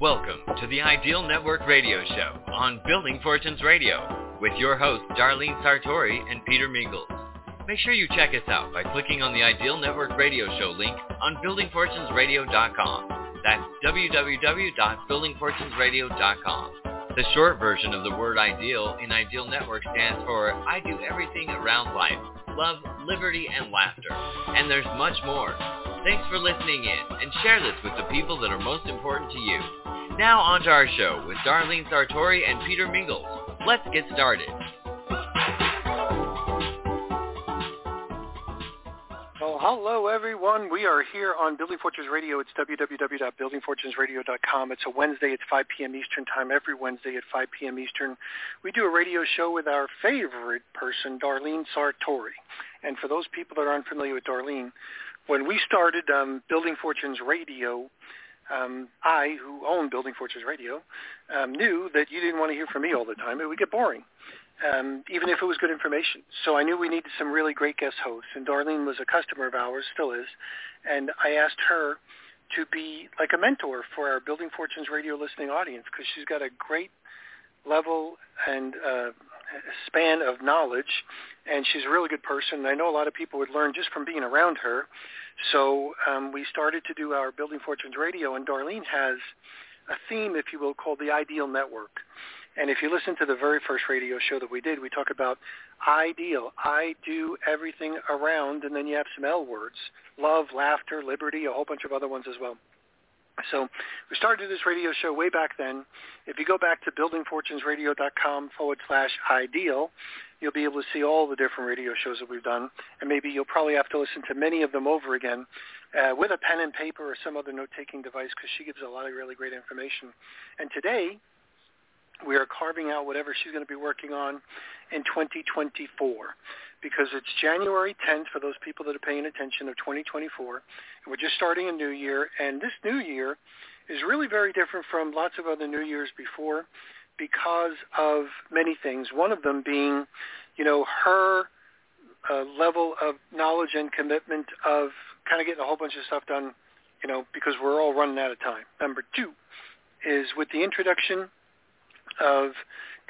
Welcome to the Ideal Network Radio Show on Building Fortunes Radio with your hosts Darlene Sartore and Peter Mingils. Make sure you check us out by clicking on the Ideal Network Radio Show link on buildingfortunesradio.com. That's www.buildingfortunesradio.com. The short version of the word ideal in Ideal Network stands for I do everything around life, love, liberty, and laughter. And there's much more. Thanks for listening in and share this with the people that are most important to you. Now on to our show with Darlene Sartore and Peter Mingils. Let's get started. Well, hello everyone. We are here on Building Fortunes Radio. It's www.buildingfortunesradio.com. It's a Wednesday. It's 5 p.m. Eastern Time every Wednesday at 5 p.m. Eastern. We do a radio show with our favorite person, Darlene Sartore. And for those people that aren't familiar with Darlene, when we started um, Building Fortunes Radio, um, I, who own Building Fortunes Radio, um, knew that you didn't want to hear from me all the time. It would get boring, um, even if it was good information. So I knew we needed some really great guest hosts, and Darlene was a customer of ours, still is, and I asked her to be like a mentor for our Building Fortunes Radio listening audience because she's got a great level and uh, span of knowledge, and she's a really good person. I know a lot of people would learn just from being around her. So um, we started to do our Building Fortunes Radio, and Darlene has a theme, if you will, called the Ideal Network. And if you listen to the very first radio show that we did, we talk about ideal. I do everything around, and then you have some L words, love, laughter, liberty, a whole bunch of other ones as well. So we started this radio show way back then. If you go back to buildingfortunesradio.com forward slash ideal, you'll be able to see all the different radio shows that we've done. And maybe you'll probably have to listen to many of them over again uh, with a pen and paper or some other note-taking device because she gives a lot of really great information. And today, we are carving out whatever she's going to be working on in 2024 because it's January 10th for those people that are paying attention of 2024. And we're just starting a new year. And this new year is really very different from lots of other new years before because of many things. One of them being, you know, her uh, level of knowledge and commitment of kind of getting a whole bunch of stuff done, you know, because we're all running out of time. Number two is with the introduction of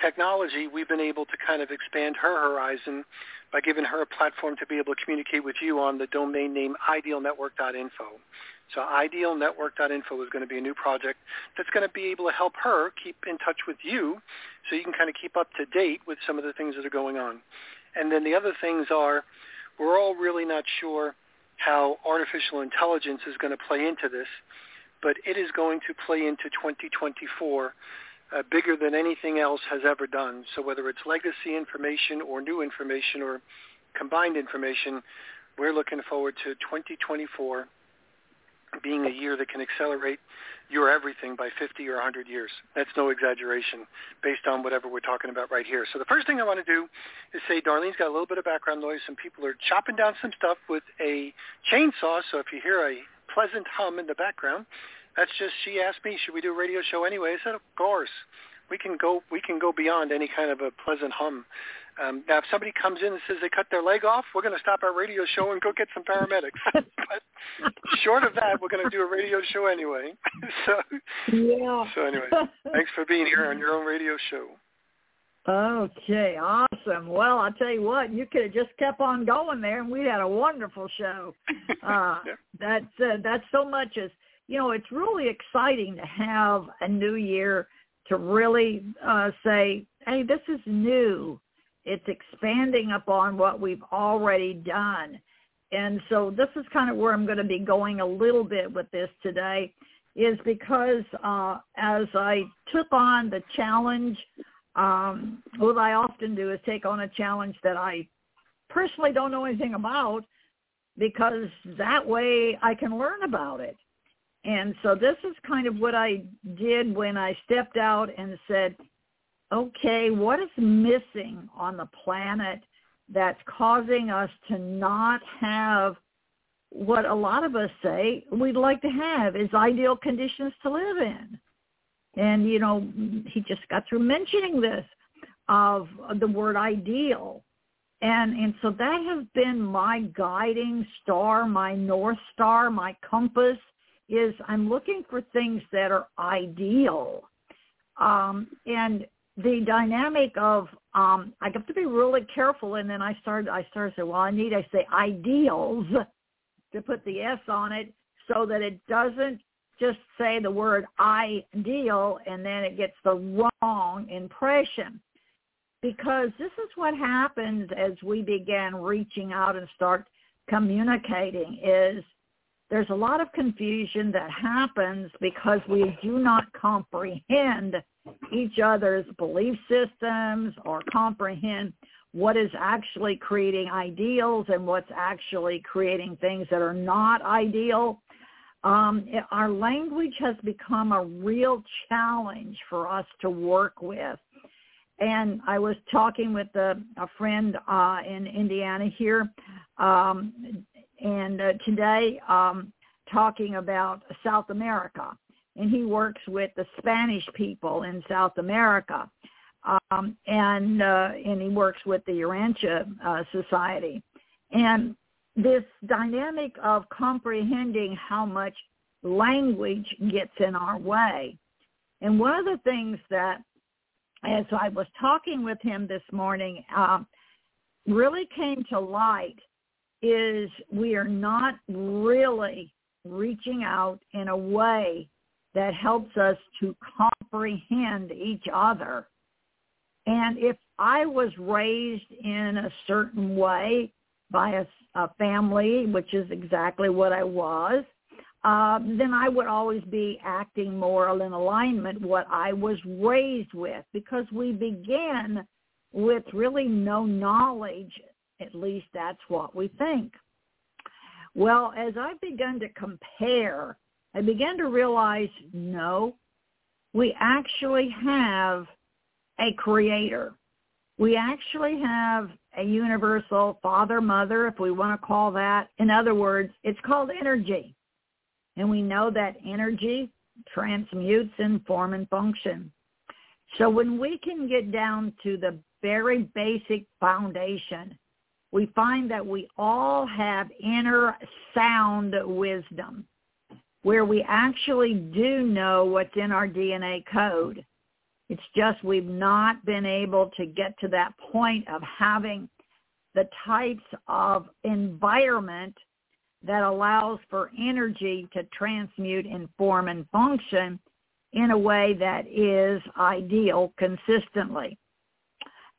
technology, we've been able to kind of expand her horizon by giving her a platform to be able to communicate with you on the domain name idealnetwork.info. So idealnetwork.info is going to be a new project that's going to be able to help her keep in touch with you so you can kind of keep up to date with some of the things that are going on. And then the other things are we're all really not sure how artificial intelligence is going to play into this, but it is going to play into 2024 uh, bigger than anything else has ever done. So whether it's legacy information or new information or combined information, we're looking forward to 2024 being a year that can accelerate your everything by 50 or 100 years. That's no exaggeration based on whatever we're talking about right here. So the first thing I want to do is say Darlene's got a little bit of background noise. Some people are chopping down some stuff with a chainsaw. So if you hear a pleasant hum in the background, that's just she asked me, should we do a radio show anyway? I said, of course. We can go. We can go beyond any kind of a pleasant hum. Um, now, if somebody comes in and says they cut their leg off, we're going to stop our radio show and go get some paramedics. but short of that, we're going to do a radio show anyway. so, yeah. So anyway, thanks for being here on your own radio show. Okay, awesome. Well, I'll tell you what, you could have just kept on going there, and we had a wonderful show. Uh, yeah. That's uh, that's so much as you know, it's really exciting to have a new year to really uh, say, hey, this is new. It's expanding upon what we've already done. And so this is kind of where I'm going to be going a little bit with this today is because uh, as I took on the challenge, um, what I often do is take on a challenge that I personally don't know anything about because that way I can learn about it. And so this is kind of what I did when I stepped out and said, okay, what is missing on the planet that's causing us to not have what a lot of us say we'd like to have is ideal conditions to live in. And, you know, he just got through mentioning this of the word ideal. And, and so that has been my guiding star, my North Star, my compass is I'm looking for things that are ideal. Um, and the dynamic of um, I have to be really careful. And then I started I started to say, well, I need I say ideals to put the S on it so that it doesn't just say the word ideal and then it gets the wrong impression. Because this is what happens as we begin reaching out and start communicating is there's a lot of confusion that happens because we do not comprehend each other's belief systems or comprehend what is actually creating ideals and what's actually creating things that are not ideal. Um, our language has become a real challenge for us to work with. And I was talking with a, a friend uh, in Indiana here, um, and uh, today um, talking about South America. And he works with the Spanish people in South America um, and uh, and he works with the Urantia uh, Society, and this dynamic of comprehending how much language gets in our way. And one of the things that, as I was talking with him this morning, uh, really came to light is we are not really reaching out in a way that helps us to comprehend each other and if I was raised in a certain way by a, a family, which is exactly what I was, uh, then I would always be acting more in alignment what I was raised with because we begin with really no knowledge. At least that's what we think. Well, as I've begun to compare, I began to realize, no, we actually have a creator. We actually have a universal father, mother, if we want to call that. In other words, it's called energy. And we know that energy transmutes in form and function. So when we can get down to the very basic foundation, we find that we all have inner sound wisdom where we actually do know what's in our DNA code. It's just we've not been able to get to that point of having the types of environment that allows for energy to transmute in form and function in a way that is ideal consistently.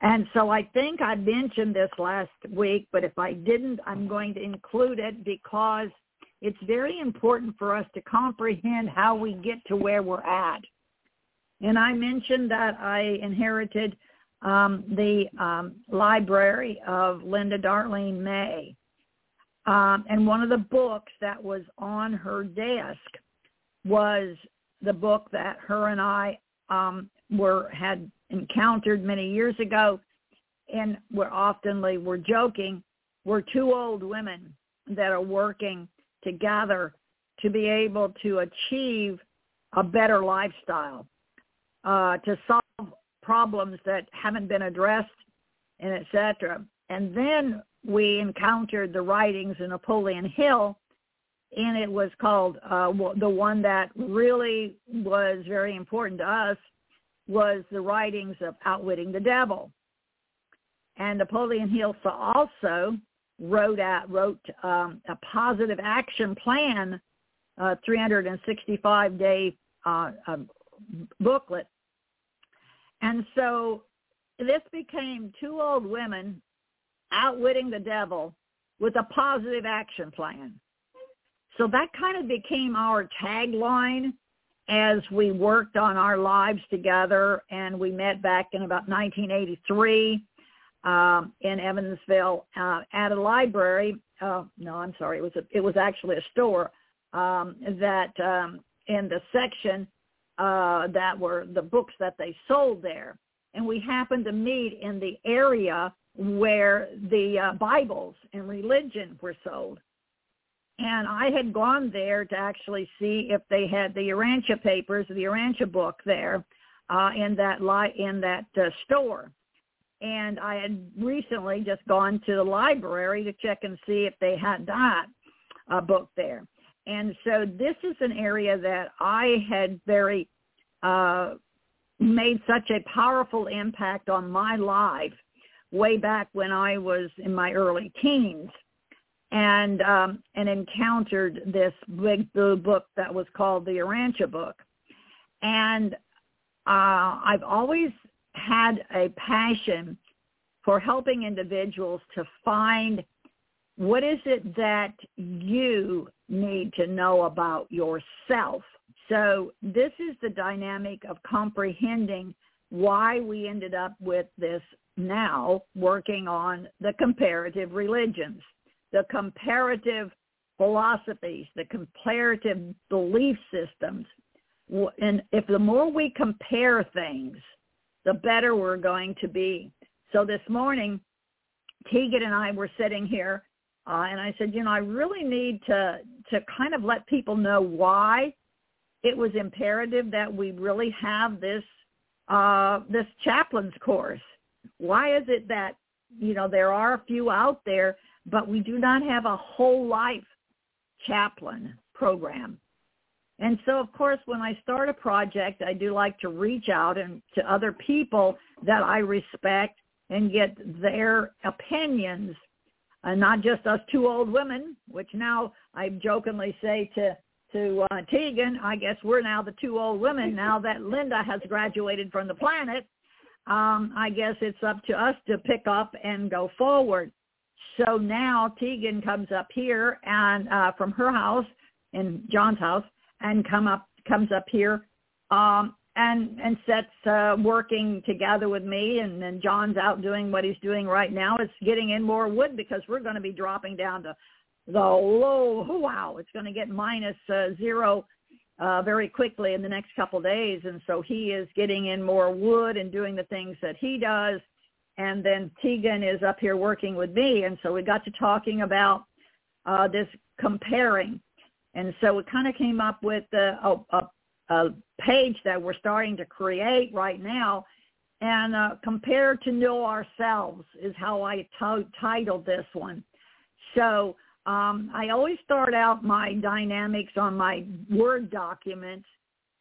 And so I think I mentioned this last week, but if I didn't, I'm going to include it because it's very important for us to comprehend how we get to where we're at. And I mentioned that I inherited um, the um, library of Linda Darlene May. Um, and one of the books that was on her desk was the book that her and I um, were had encountered many years ago, and we're oftenly we're joking. We're two old women that are working together to be able to achieve a better lifestyle uh, to solve problems that haven't been addressed, and etc. And then we encountered the writings of Napoleon Hill, and it was called uh, the one that really was very important to us was the writings of Outwitting the Devil. And Napoleon Hill also wrote wrote um, a positive action plan, uh, 365 day uh, um, booklet. And so this became two old women outwitting the devil with a positive action plan. So that kind of became our tagline as we worked on our lives together and we met back in about 1983 um, in Evansville uh, at a library. Uh, no, I'm sorry. It was a, it was actually a store um, that um, in the section uh, that were the books that they sold there. And we happened to meet in the area where the uh, Bibles and religion were sold. And I had gone there to actually see if they had the Urantia papers, the Urantia book there uh, in that li- in that uh, store. And I had recently just gone to the library to check and see if they had that uh, book there. and so this is an area that I had very uh, made such a powerful impact on my life way back when I was in my early teens and um, and encountered this big blue book that was called the Urantia book. And uh, I've always had a passion for helping individuals to find what is it that you need to know about yourself. So this is the dynamic of comprehending why we ended up with this now working on the comparative religions, the comparative philosophies, the comparative belief systems. And if the more we compare things, the better we're going to be. So this morning, Tegan and I were sitting here, uh, and I said, you know, I really need to to kind of let people know why it was imperative that we really have this uh, this chaplain's course. Why is it that you know there are a few out there, but we do not have a whole life chaplain program? And so, of course, when I start a project, I do like to reach out and to other people that I respect and get their opinions, uh, not just us two old women, which now I jokingly say to to uh, Tegan, I guess we're now the two old women now that Linda has graduated from the planet. Um, I guess it's up to us to pick up and go forward. So now Tegan comes up here and uh, from her house in John's house and come up comes up here um, and and sets uh, working together with me. And then John's out doing what he's doing right now. Is getting in more wood because we're going to be dropping down to the low wow it's going to get minus uh, zero uh, very quickly in the next couple of days. And so he is getting in more wood and doing the things that he does and then Tegan is up here working with me and so we got to talking about uh, this comparing and so we kind of came up with a, a, a page that we're starting to create right now. And uh, compare to know ourselves is how I t- titled this one. So um, I always start out my dynamics on my Word documents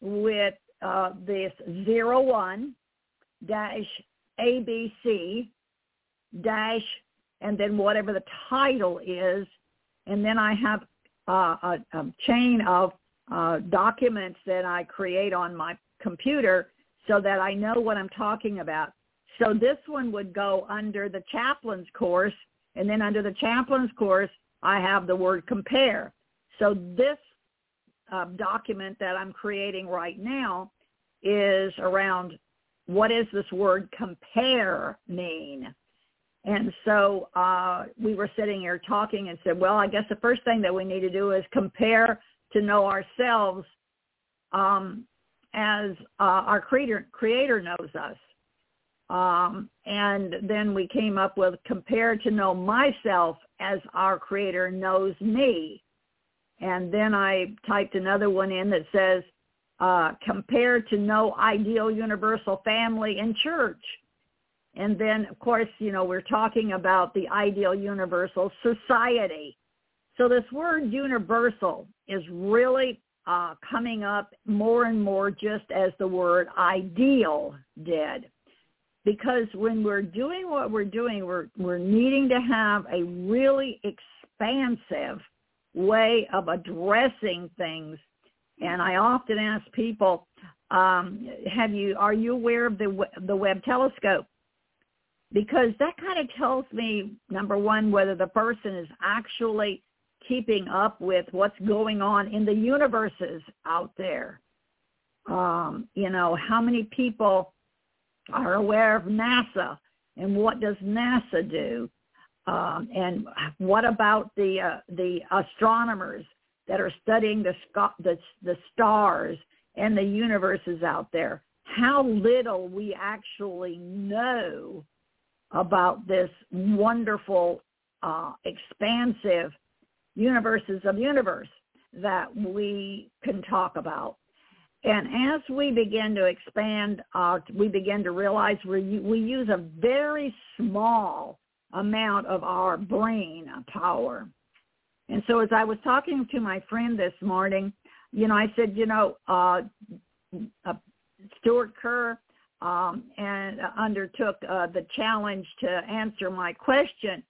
with uh, this zero one dash ABC dash and then whatever the title is. And then I have uh, a, a chain of uh, documents that I create on my computer so that I know what I'm talking about. So this one would go under the chaplain's course, and then under the chaplain's course, I have the word compare. So this uh, document that I'm creating right now is around what does this word compare mean? And so uh, we were sitting here talking and said, well, I guess the first thing that we need to do is compare to know ourselves um, as uh, our creator, creator knows us. Um, and then we came up with compare to know myself as our creator knows me. And then I typed another one in that says, uh, compare to no ideal universal family and church. And then, of course, you know, we're talking about the ideal universal society. So this word universal is really uh, coming up more and more just as the word ideal did. Because when we're doing what we're doing, we're, we're needing to have a really expansive way of addressing things. And I often ask people, um, have you, are you aware of the, the Webb telescope? because that kind of tells me number one whether the person is actually keeping up with what's going on in the universes out there um, you know how many people are aware of nasa and what does nasa do um, and what about the uh, the astronomers that are studying the, the the stars and the universes out there how little we actually know about this wonderful, uh, expansive universes of universe that we can talk about. And as we begin to expand, uh, we begin to realize we, we use a very small amount of our brain power. And so as I was talking to my friend this morning, you know, I said, you know, uh, uh, Stuart Kerr um, and undertook uh, the challenge to answer my question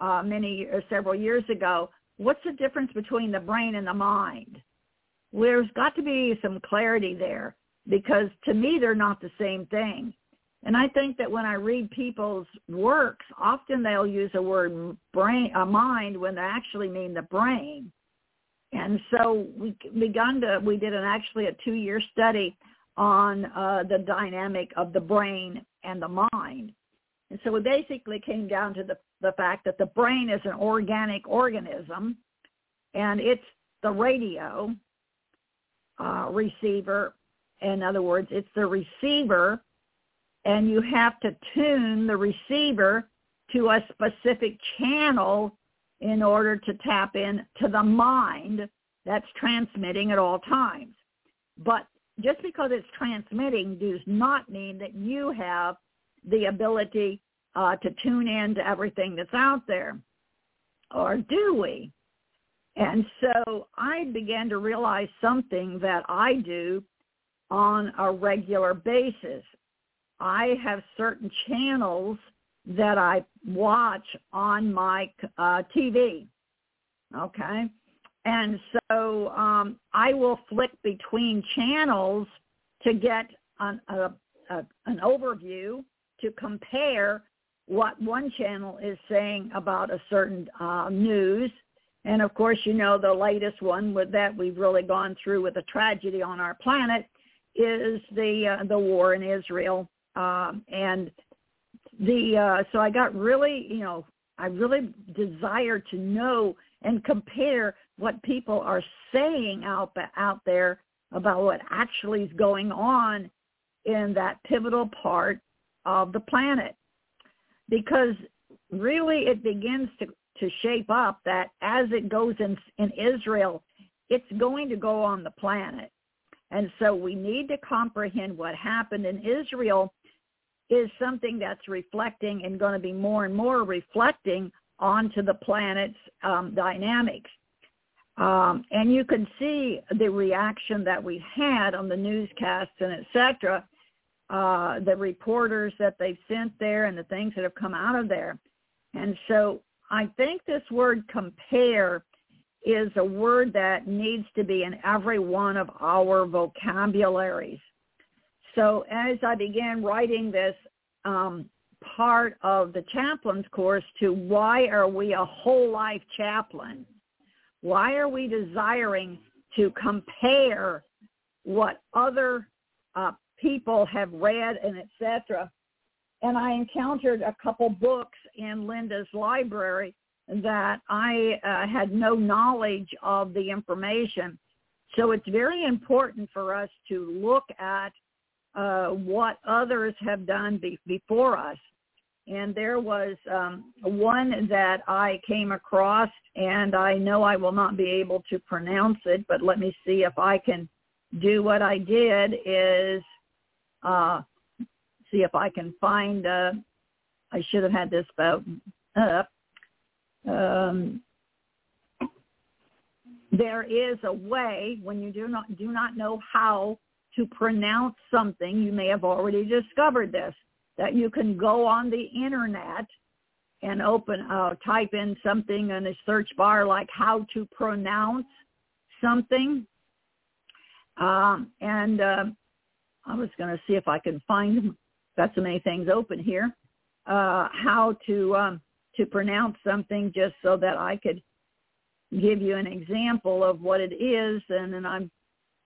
uh, many or uh, several years ago. What's the difference between the brain and the mind? There's got to be some clarity there because to me they're not the same thing. And I think that when I read people's works, often they'll use a word brain, a mind when they actually mean the brain. And so we begun to, we did an actually a two-year study on uh, the dynamic of the brain and the mind. And so we basically came down to the, the fact that the brain is an organic organism and it's the radio uh, receiver. In other words, it's the receiver and you have to tune the receiver to a specific channel in order to tap in to the mind that's transmitting at all times. But just because it's transmitting does not mean that you have the ability uh, to tune in to everything that's out there. Or do we? And so I began to realize something that I do on a regular basis. I have certain channels that I watch on my uh, TV. Okay. And so um, I will flick between channels to get an, a, a, an overview to compare what one channel is saying about a certain uh, news. And of course, you know, the latest one with that we've really gone through with a tragedy on our planet is the uh, the war in Israel. Um, and the uh, so I got really, you know, I really desire to know and compare what people are saying out out there about what actually is going on in that pivotal part of the planet because really it begins to, to shape up that as it goes in, in Israel, it's going to go on the planet. And so we need to comprehend what happened in Israel is something that's reflecting and going to be more and more reflecting onto the planet's um, dynamics. Um, and you can see the reaction that we had on the newscasts and et cetera, uh, the reporters that they've sent there and the things that have come out of there. And so I think this word compare is a word that needs to be in every one of our vocabularies. So as I began writing this um, part of the chaplain's course to why are we a whole life chaplain? Why are we desiring to compare what other uh, people have read and etc. And I encountered a couple books in Linda's library that I uh, had no knowledge of the information. So it's very important for us to look at uh, what others have done be- before us and there was um, one that I came across, and I know I will not be able to pronounce it, but let me see if I can do what I did is uh, see if I can find. Uh, I should have had this up. Um, there is a way when you do not do not know how to pronounce something. You may have already discovered this that you can go on the internet and open, uh, type in something in a search bar like how to pronounce something. Um, and uh, I was going to see if I can find, got so many things open here, uh, how to um, to pronounce something just so that I could give you an example of what it is. And then I'm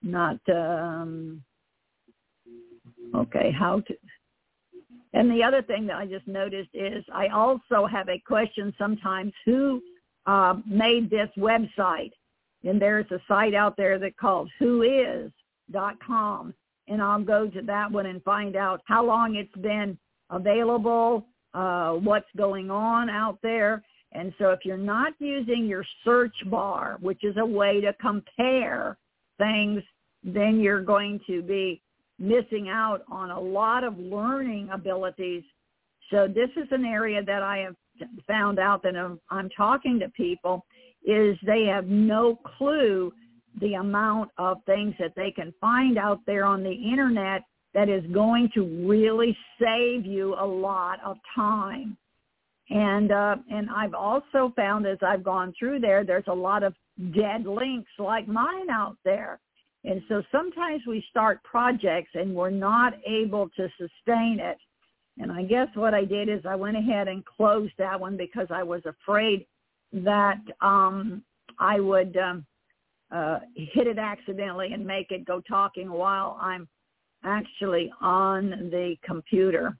not, um, okay, how to, and the other thing that I just noticed is I also have a question sometimes who uh, made this website? And there's a site out there that called whois.com. And I'll go to that one and find out how long it's been available, uh, what's going on out there. And so if you're not using your search bar, which is a way to compare things, then you're going to be missing out on a lot of learning abilities. So this is an area that I have found out that I'm, I'm talking to people is they have no clue the amount of things that they can find out there on the internet that is going to really save you a lot of time. And uh, and I've also found as I've gone through there, there's a lot of dead links like mine out there. And so sometimes we start projects and we're not able to sustain it. And I guess what I did is I went ahead and closed that one because I was afraid that um, I would um, uh, hit it accidentally and make it go talking while I'm actually on the computer.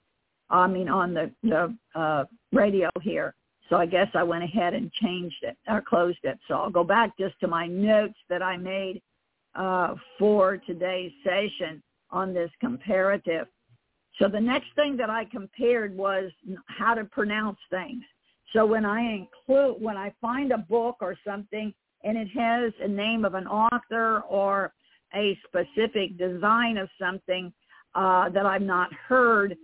I mean, on the, the uh, radio here. So I guess I went ahead and changed it or closed it. So I'll go back just to my notes that I made uh, for today's session on this comparative. So the next thing that I compared was how to pronounce things. So when I include, when I find a book or something and it has a name of an author or a specific design of something uh, that I've not heard,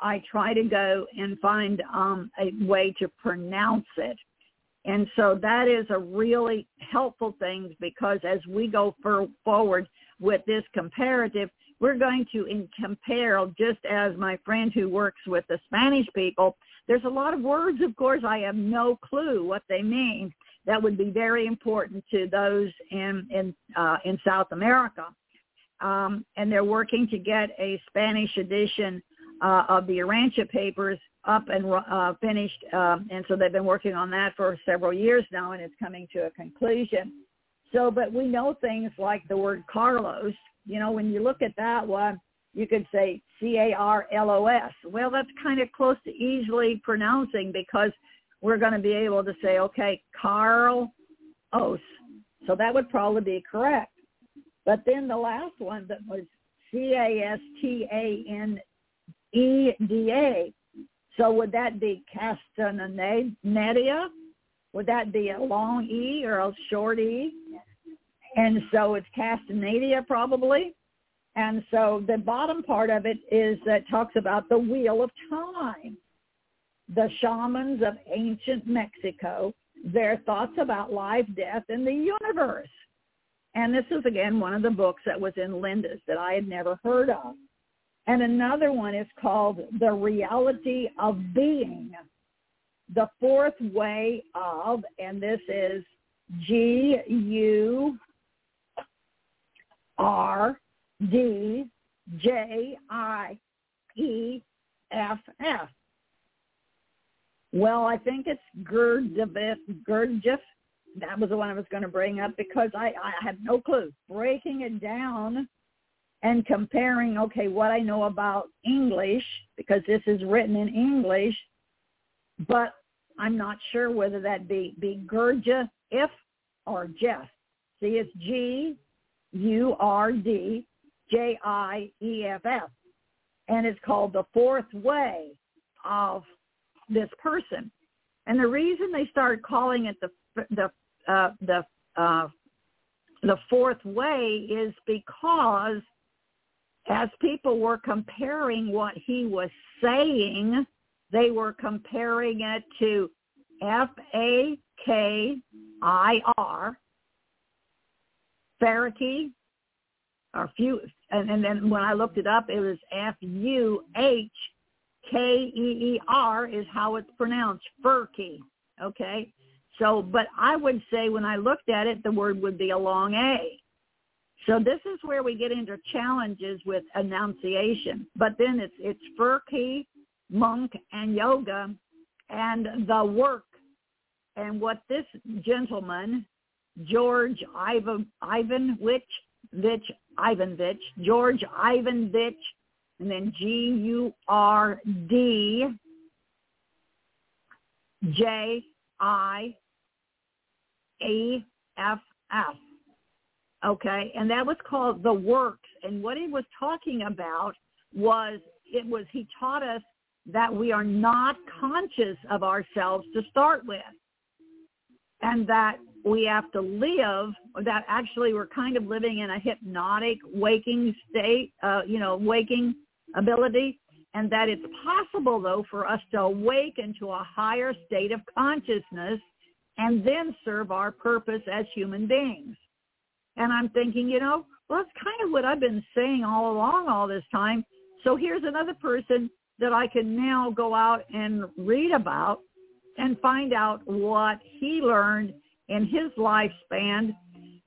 I try to go and find um, a way to pronounce it. And so that is a really helpful thing because as we go for, forward with this comparative, we're going to compare just as my friend who works with the Spanish people, there's a lot of words, of course, I have no clue what they mean that would be very important to those in in uh, in South America. Um, and they're working to get a Spanish edition uh, of the Urantia papers up and uh, finished. Um, and so they've been working on that for several years now, and it's coming to a conclusion. So, but we know things like the word Carlos. You know, when you look at that one, you could say C-A-R-L-O-S. Well, that's kind of close to easily pronouncing because we're going to be able to say, okay, Carl Os. So that would probably be correct. But then the last one that was C-A-S-T-A-N-E-D-A. So would that be Castanedia? Would that be a long E or a short E? And so it's Castanedia probably. And so the bottom part of it is that talks about the wheel of time the shamans of ancient Mexico, their thoughts about life, death, and the universe. And this is, again, one of the books that was in Linda's that I had never heard of. And another one is called The Reality of Being, The Fourth Way of, and this is G-U-R-D-J-I-E-F-F. Well, I think it's Gurdjieff. That was the one I was going to bring up because I, I have no clue. Breaking it down and comparing, okay, what I know about English, because this is written in English, but I'm not sure whether that be, be Gurja, if, or Jeff. See, it's G-U-R-D-J-I-E-F-F. And it's called The Fourth Way of this person. And the reason they started calling it the the uh, the uh, the fourth way is because as people were comparing what he was saying, they were comparing it to F A K I R Farrakey or few and, and then when I looked it up it was F U H K-E-E-R is how it's pronounced, Furky, okay? So, but I would say when I looked at it, the word would be a long A. So this is where we get into challenges with enunciation. But then it's it's Furky, monk, and yoga, and the work. And what this gentleman, George Ivan Ivanovich, Vich, Ivanovich, George Ivanovich and then G-U-R-D J-I-A-F-F. Okay, and that was called the works. And what he was talking about was it was he taught us that we are not conscious of ourselves to start with, and that we have to live that actually we're kind of living in a hypnotic waking state, uh, you know, waking ability, and that it's possible, though, for us to awaken to a higher state of consciousness and then serve our purpose as human beings. And I'm thinking, you know, well, that's kind of what I've been saying all along all this time. So here's another person that I can now go out and read about and find out what he learned in his lifespan.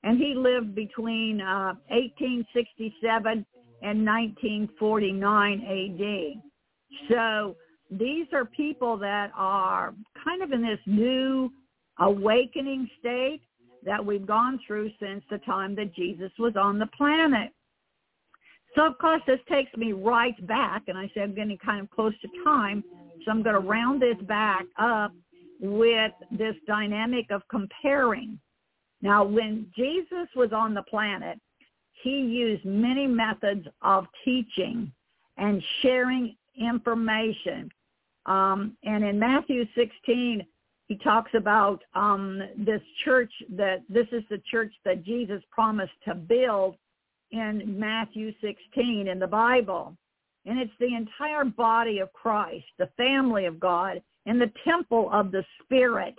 And he lived between uh, 1867 and 1949 AD. So these are people that are kind of in this new awakening state that we've gone through since the time that Jesus was on the planet. So of course this takes me right back, and I said I'm getting kind of close to time, so I'm going to round this back up with this dynamic of comparing. Now when Jesus was on the planet, he used many methods of teaching and sharing information. Um, and in Matthew 16, he talks about um, this church that this is the church that Jesus promised to build in Matthew 16 in the Bible. And it's the entire body of Christ, the family of God, and the temple of the Spirit.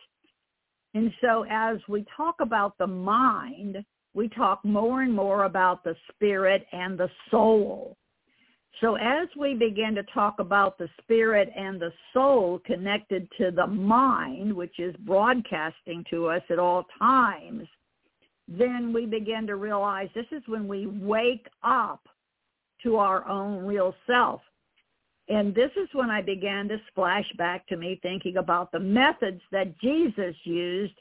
And so as we talk about the mind, we talk more and more about the spirit and the soul. So as we begin to talk about the spirit and the soul connected to the mind, which is broadcasting to us at all times, then we begin to realize this is when we wake up to our own real self. And this is when I began to splash back to me thinking about the methods that Jesus used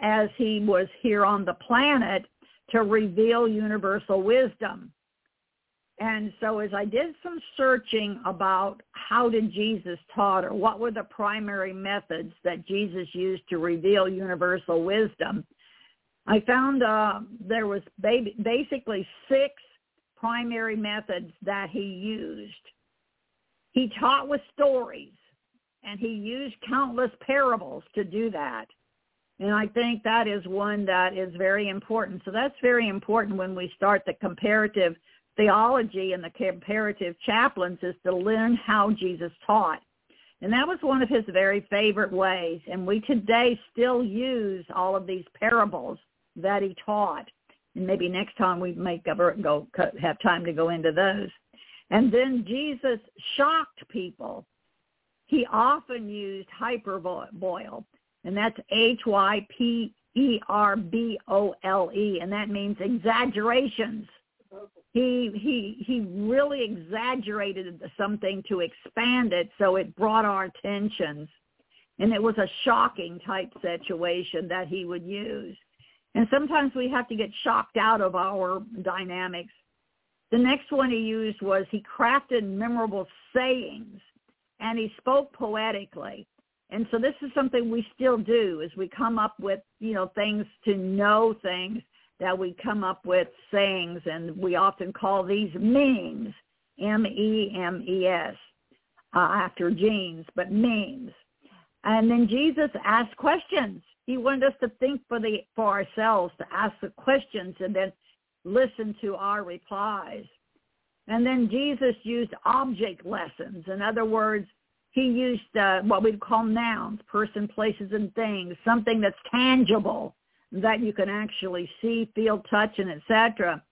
as he was here on the planet to reveal universal wisdom. And so as I did some searching about how did Jesus taught or what were the primary methods that Jesus used to reveal universal wisdom, I found uh, there was basically six primary methods that he used. He taught with stories, and he used countless parables to do that. And I think that is one that is very important. So that's very important when we start the comparative theology and the comparative chaplains is to learn how Jesus taught. And that was one of his very favorite ways. And we today still use all of these parables that he taught. And maybe next time we may cover go have time to go into those. And then Jesus shocked people. He often used hyperbole, and that's H-Y-P-E-R-B-O-L-E, and that means exaggerations. He he he really exaggerated something to expand it, so it brought our attentions, and it was a shocking type situation that he would use. And sometimes we have to get shocked out of our dynamics. The next one he used was he crafted memorable sayings and he spoke poetically. And so this is something we still do is we come up with, you know, things to know things that we come up with sayings and we often call these memes, M-E-M-E-S, uh, after genes, but memes. And then Jesus asked questions. He wanted us to think for the for ourselves, to ask the questions and then listen to our replies. And then Jesus used object lessons. In other words, he used uh, what we'd call nouns, person, places, and things, something that's tangible that you can actually see, feel, touch, and etc.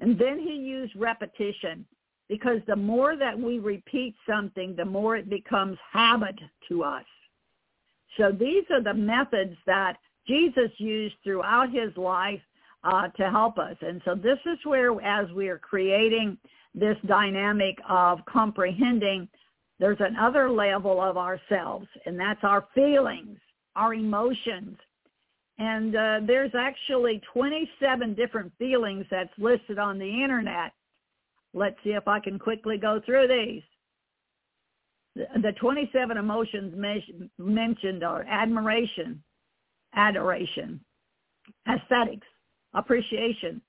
And then he used repetition because the more that we repeat something, the more it becomes habit to us. So these are the methods that Jesus used throughout his life uh, to help us. And so this is where, as we are creating this dynamic of comprehending there's another level of ourselves, and that's our feelings, our emotions. And uh, there's actually 27 different feelings that's listed on the internet. Let's see if I can quickly go through these. The 27 emotions mentioned are admiration, adoration, aesthetics, appreciation,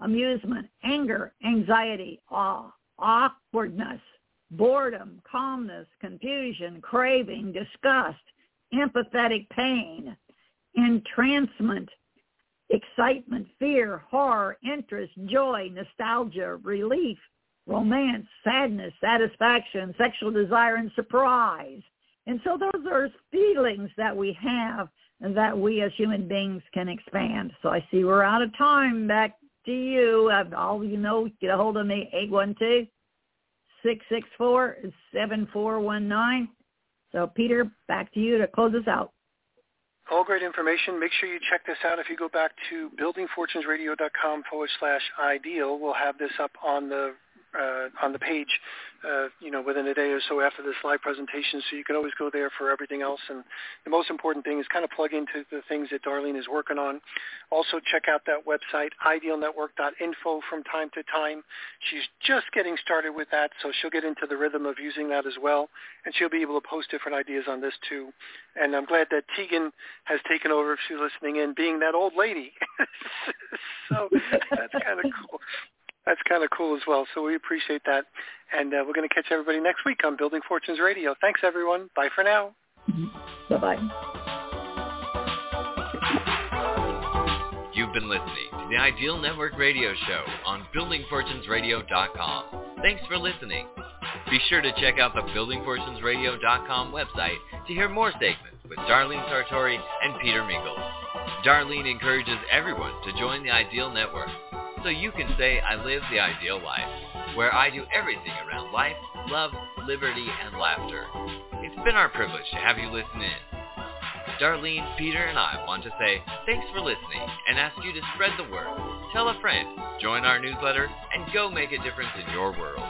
amusement, anger, anxiety, awe, awkwardness, boredom, calmness, confusion, craving, disgust, empathetic pain, entrancement, excitement, fear, horror, interest, joy, nostalgia, relief, romance, sadness, satisfaction, sexual desire, and surprise. And so those are feelings that we have and that we as human beings can expand. So I see we're out of time. Back to you. All you know, get a hold of me, 812-664-7419. So Peter, back to you to close us out. All great information. Make sure you check this out. If you go back to buildingfortunesradio.com forward slash ideal, we'll have this up on the uh, on the page, uh, you know, within a day or so after this live presentation. So you can always go there for everything else. And the most important thing is kind of plug into the things that Darlene is working on. Also check out that website, idealnetwork.info from time to time. She's just getting started with that, so she'll get into the rhythm of using that as well. And she'll be able to post different ideas on this too. And I'm glad that Tegan has taken over if she's listening in, being that old lady. so that's kind of cool that's kind of cool as well. So we appreciate that. And uh, we're going to catch everybody next week on Building Fortunes Radio. Thanks, everyone. Bye for now. Bye-bye. You've been listening to the Ideal Network Radio Show on BuildingFortunesRadio.com. Thanks for listening. Be sure to check out the BuildingFortunesRadio.com website to hear more segments with Darlene Sartore and Peter Mingils. Darlene encourages everyone to join the Ideal Network so you can say I live the ideal life, where I do everything around life, love, liberty, and laughter. It's been our privilege to have you listen in. Darlene, Peter, and I want to say thanks for listening and ask you to spread the word. Tell a friend, join our newsletter, and go make a difference in your world.